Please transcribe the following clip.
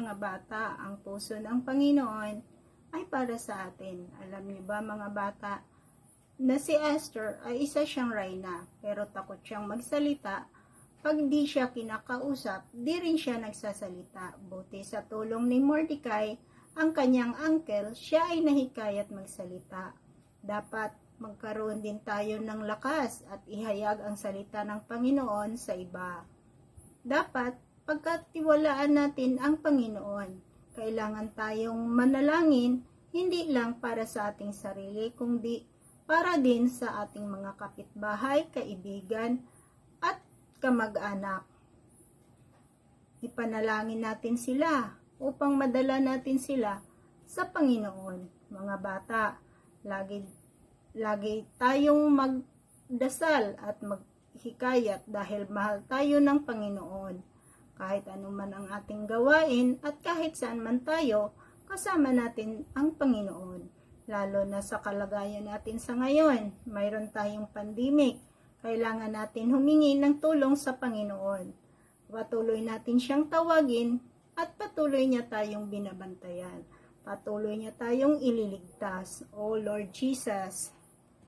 mga bata, ang puso ng Panginoon ay para sa atin. Alam niyo ba mga bata, na si Esther ay isa siyang reyna, pero takot siyang magsalita. Pag di siya kinakausap, di rin siya nagsasalita. Buti sa tulong ni Mordecai, ang kanyang uncle, siya ay nahikayat magsalita. Dapat magkaroon din tayo ng lakas at ihayag ang salita ng Panginoon sa iba. Dapat pagkatiwalaan natin ang Panginoon. Kailangan tayong manalangin hindi lang para sa ating sarili, kundi para din sa ating mga kapitbahay, kaibigan, at kamag-anak. Ipanalangin natin sila upang madala natin sila sa Panginoon. Mga bata, lagi, lagi tayong magdasal at maghikayat dahil mahal tayo ng Panginoon kahit anuman ang ating gawain at kahit saan man tayo, kasama natin ang Panginoon. Lalo na sa kalagayan natin sa ngayon, mayroon tayong pandemic. Kailangan natin humingi ng tulong sa Panginoon. Patuloy natin siyang tawagin at patuloy niya tayong binabantayan. Patuloy niya tayong ililigtas. O Lord Jesus,